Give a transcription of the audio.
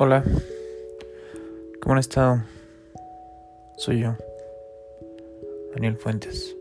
Hola, ¿cómo han estado? Soy yo, Daniel Fuentes.